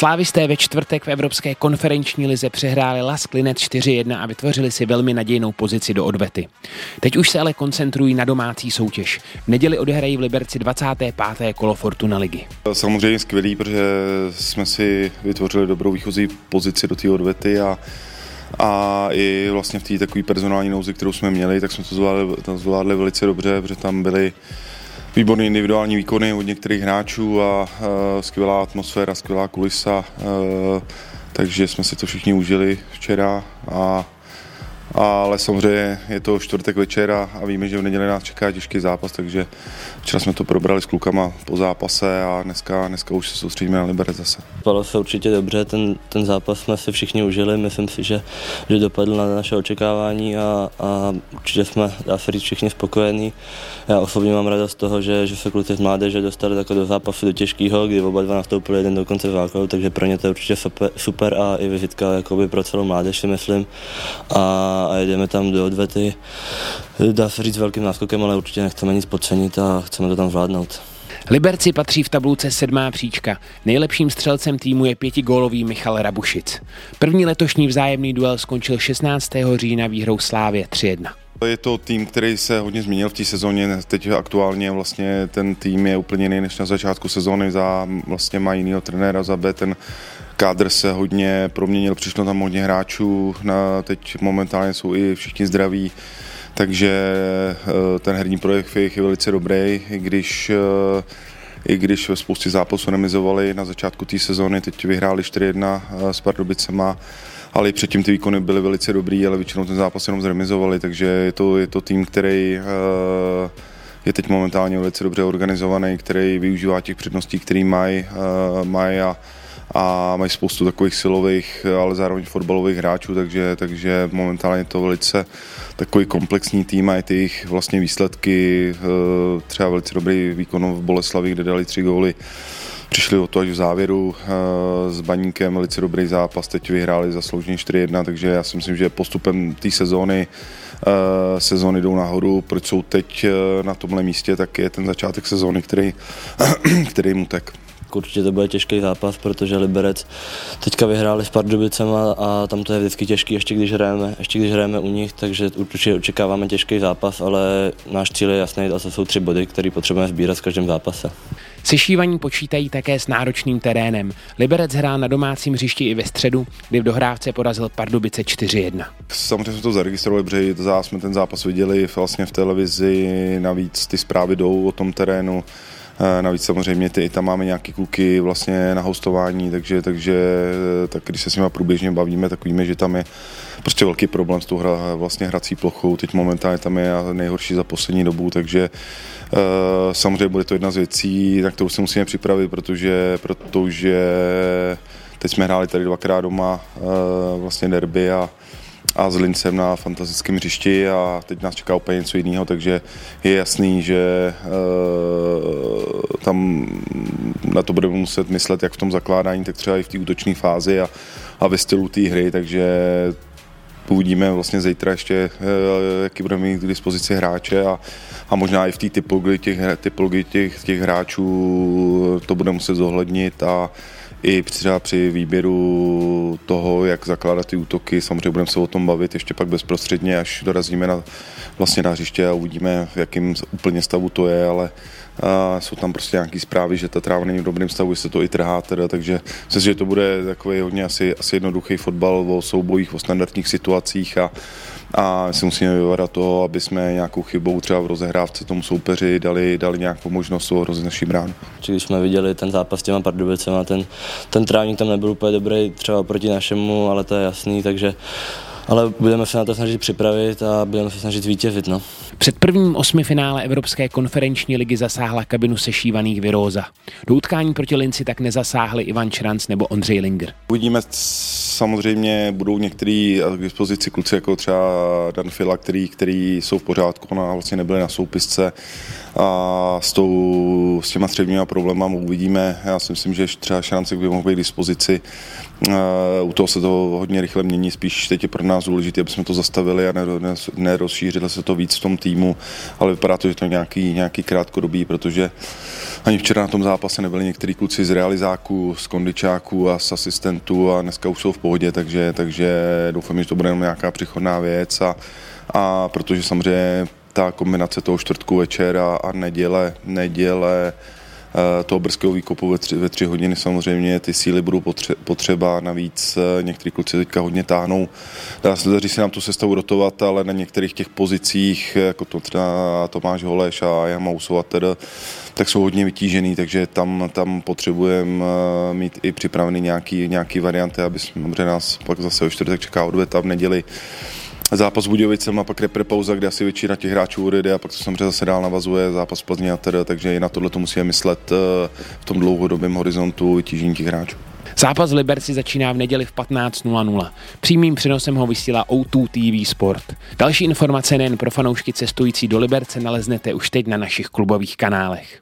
Slávisté ve čtvrtek v Evropské konferenční lize přehráli Lask Linec 4-1 a vytvořili si velmi nadějnou pozici do odvety. Teď už se ale koncentrují na domácí soutěž. V neděli odehrají v Liberci 25. kolo Fortuna ligy. Samozřejmě skvělý, protože jsme si vytvořili dobrou výchozí pozici do té odvety a a i vlastně v té takové personální nouzi, kterou jsme měli, tak jsme to zvládli, to zvládli velice dobře, protože tam byly výborné individuální výkony od některých hráčů a uh, skvělá atmosféra, skvělá kulisa, uh, takže jsme si to všichni užili včera a ale samozřejmě je to čtvrtek večer a, víme, že v neděli nás čeká těžký zápas, takže včera jsme to probrali s klukama po zápase a dneska, dneska už se soustředíme na Liberec zase. Palo se určitě dobře, ten, ten zápas jsme si všichni užili, myslím si, že, že dopadl na naše očekávání a, a určitě jsme, dá se říct, všichni spokojení. Já osobně mám radost z toho, že, že se kluci z mládeže dostali jako do zápasu do těžkého, kdy oba dva nastoupili jeden dokonce v základu, takže pro ně to je určitě super, super a i vizitka jakoby pro celou mládež si myslím. A a jedeme tam do odvety. Dá se říct velkým náskokem, ale určitě nechceme nic podcenit a chceme to tam zvládnout. Liberci patří v tabulce sedmá příčka. Nejlepším střelcem týmu je pětigólový Michal Rabušic. První letošní vzájemný duel skončil 16. října výhrou Slávě 3-1. Je to tým, který se hodně změnil v té sezóně. Teď aktuálně vlastně ten tým je úplně jiný než na začátku sezóny. Za, vlastně má jinýho trenéra, za B ten kádr se hodně proměnil, přišlo tam hodně hráčů, na, teď momentálně jsou i všichni zdraví, takže eh, ten herní projekt je velice dobrý, i když eh, i když ve spoustě zápasů remizovali na začátku té sezóny, teď vyhráli 4-1 eh, s Pardubicema, ale i předtím ty výkony byly velice dobrý, ale většinou ten zápas jenom zremizovali, takže je to, je to tým, který je teď momentálně velice dobře organizovaný, který využívá těch předností, který mají, mají a a mají spoustu takových silových, ale zároveň fotbalových hráčů, takže, takže momentálně to velice takový komplexní tým a i ty jejich vlastně výsledky, eh, třeba velice dobrý výkon v Boleslavi, kde dali tři góly, přišli o to až v závěru eh, s Baníkem, velice dobrý zápas, teď vyhráli zaslouženě 4-1, takže já si myslím, že postupem té sezóny eh, sezóny jdou nahoru, proč jsou teď na tomhle místě, tak je ten začátek sezóny, který, který mu tak. Určitě to bude těžký zápas, protože Liberec teďka vyhráli s Pardubicema a tam to je vždycky těžký, ještě když hrajeme, ještě když hrajeme u nich, takže určitě očekáváme těžký zápas, ale náš cíl je jasný a to jsou tři body, které potřebujeme sbírat v každém zápase. Sešívaní počítají také s náročným terénem. Liberec hrál na domácím hřišti i ve středu, kdy v dohrávce porazil Pardubice 4-1. Samozřejmě jsme to zaregistrovali, protože jsme ten zápas viděli vlastně v televizi, navíc ty zprávy jdou o tom terénu. Eh, navíc samozřejmě ty, tam máme nějaký kluky vlastně na hostování, takže, takže eh, tak když se s nimi průběžně bavíme, tak víme, že tam je prostě velký problém s tou hra, vlastně hrací plochou. Teď momentálně tam je nejhorší za poslední dobu, takže uh, samozřejmě bude to jedna z věcí, na kterou se musíme připravit, protože, protože teď jsme hráli tady dvakrát doma vlastně derby a a s Lincem na fantastickém hřišti a teď nás čeká úplně něco jiného, takže je jasný, že uh, tam na to budeme muset myslet jak v tom zakládání, tak třeba i v té útočné fázi a, a ve stylu té hry, takže uvidíme vlastně zítra ještě, uh, jaký budeme mít k dispozici hráče a, a možná i v té typologii těch, typologii těch, těch hráčů to bude muset zohlednit a i třeba při výběru toho, jak zakládat ty útoky. Samozřejmě budeme se o tom bavit ještě pak bezprostředně, až dorazíme na, vlastně na hřiště a uvidíme, v jakém úplně stavu to je, ale a jsou tam prostě nějaké zprávy, že ta tráva není v dobrém stavu, se to i trhá teda, takže myslím, že to bude takový hodně asi, asi jednoduchý fotbal o soubojích, o standardních situacích a, a si musíme vyvarat toho, aby jsme nějakou chybou třeba v rozehrávce tomu soupeři dali, dali nějakou možnost ohrozit naší bránu. Když jsme viděli ten zápas s těma Pardubicema, ten, ten trávník tam nebyl úplně dobrý třeba proti našemu, ale to je jasný, takže ale budeme se na to snažit připravit a budeme se snažit zvítězit. No. Před prvním osmifinále Evropské konferenční ligy zasáhla kabinu sešívaných Viróza. Do utkání proti Linci tak nezasáhli Ivan Čranc nebo Ondřej Linger. Uvidíme, samozřejmě budou některý k dispozici kluci jako třeba Dan Fila, který, který jsou v pořádku a vlastně nebyli na soupisce a s, tou, s těma středníma problémama uvidíme. Já si myslím, že třeba šance by mohl být k dispozici. U toho se to hodně rychle mění, spíš teď je pro nás důležité, aby jsme to zastavili a nerozšířili se to víc v tom týmu, ale vypadá to, že to nějaký, nějaký krátkodobý, protože ani včera na tom zápase nebyli některý kluci z realizáků, z kondičáků a z asistentů a dneska už jsou v pohodě, takže, takže doufám, že to bude jenom nějaká přichodná věc a, a protože samozřejmě ta kombinace toho čtvrtku večera a neděle, neděle toho brzkého výkopu ve tři, ve tři hodiny samozřejmě ty síly budou potřeba, navíc eh, některý kluci teďka hodně táhnou. Dá se daří si nám tu sestavu rotovat, ale na některých těch pozicích, jako to třeba Tomáš Holeš a Jan Mausova teda, tak jsou hodně vytížený, takže tam, tam potřebujeme eh, mít i připravený nějaký, nějaký varianty, aby jsme, nás pak zase o čtvrtek čeká odveta v neděli zápas Budějovicem a pak repre pauza, kde asi většina těch hráčů odejde a pak to samozřejmě zase dál navazuje zápas Plzně a teda, takže i na tohle to musíme myslet eh, v tom dlouhodobém horizontu vytížení těch hráčů. Zápas v Liberci začíná v neděli v 15.00. Přímým přenosem ho vysílá O2 TV Sport. Další informace nejen pro fanoušky cestující do Liberce naleznete už teď na našich klubových kanálech.